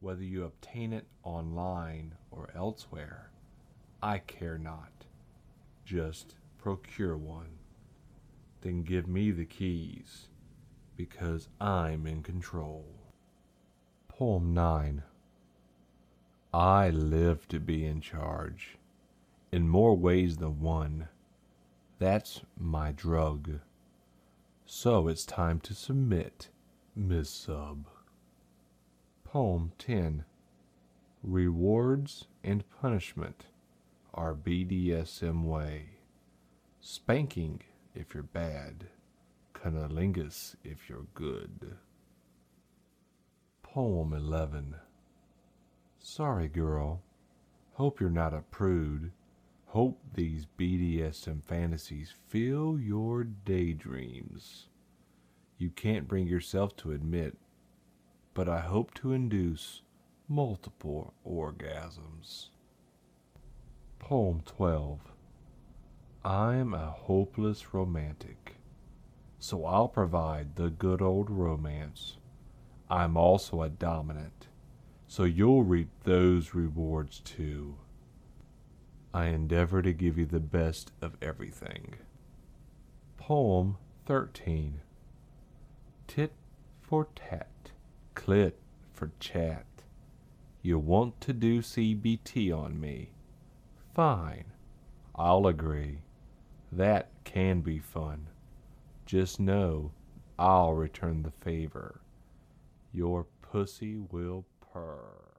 Whether you obtain it online or elsewhere, I care not. Just procure one. Then give me the keys, because I'm in control. Poem 9 I live to be in charge, in more ways than one. That's my drug. So it's time to submit, Miss Sub. Poem 10 Rewards and punishment are BDSM way. Spanking if you're bad, cunnilingus if you're good. Poem 11 Sorry, girl. Hope you're not a prude. Hope these BDSM fantasies fill your daydreams. You can't bring yourself to admit, but I hope to induce multiple orgasms. Poem 12 I'm a hopeless romantic, so I'll provide the good old romance. I'm also a dominant so you'll reap those rewards too. I endeavor to give you the best of everything. Poem 13 Tit for tat, clit for chat. You want to do CBT on me? Fine, I'll agree. That can be fun. Just know I'll return the favor. Your pussy will purr.